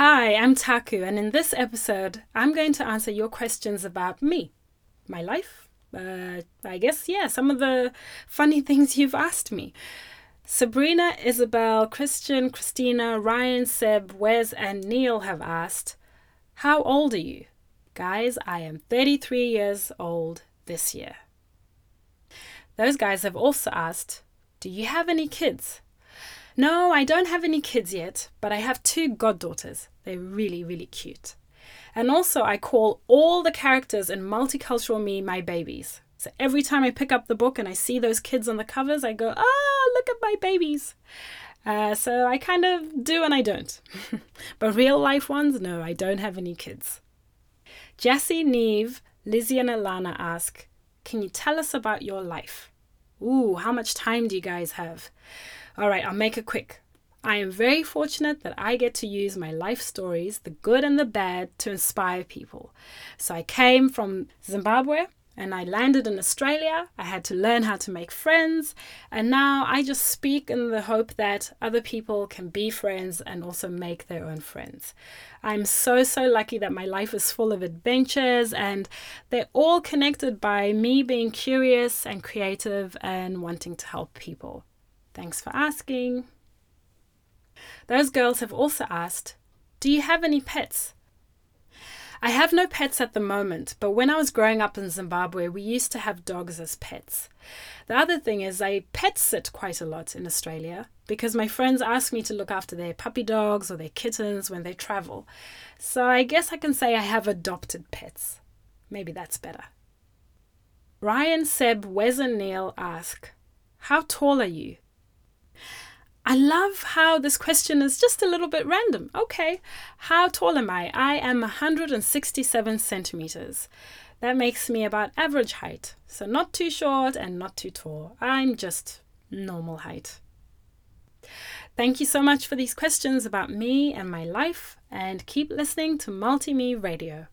Hi, I'm Taku, and in this episode, I'm going to answer your questions about me, my life. Uh, I guess, yeah, some of the funny things you've asked me. Sabrina, Isabel, Christian, Christina, Ryan, Seb, Wes, and Neil have asked, How old are you? Guys, I am 33 years old this year. Those guys have also asked, Do you have any kids? No, I don't have any kids yet, but I have two goddaughters. They're really, really cute. And also, I call all the characters in Multicultural Me my babies. So every time I pick up the book and I see those kids on the covers, I go, ah, look at my babies. Uh, so I kind of do and I don't. but real life ones, no, I don't have any kids. Jessie, Neve, Lizzie, and Alana ask, Can you tell us about your life? Ooh, how much time do you guys have? All right, I'll make it quick. I am very fortunate that I get to use my life stories, the good and the bad, to inspire people. So I came from Zimbabwe and I landed in Australia. I had to learn how to make friends, and now I just speak in the hope that other people can be friends and also make their own friends. I'm so, so lucky that my life is full of adventures, and they're all connected by me being curious and creative and wanting to help people. Thanks for asking. Those girls have also asked, Do you have any pets? I have no pets at the moment, but when I was growing up in Zimbabwe, we used to have dogs as pets. The other thing is, I pet sit quite a lot in Australia because my friends ask me to look after their puppy dogs or their kittens when they travel. So I guess I can say I have adopted pets. Maybe that's better. Ryan, Seb, Wes, and Neil ask, How tall are you? I love how this question is just a little bit random. Okay, how tall am I? I am 167 centimeters. That makes me about average height. So, not too short and not too tall. I'm just normal height. Thank you so much for these questions about me and my life, and keep listening to Multi Me Radio.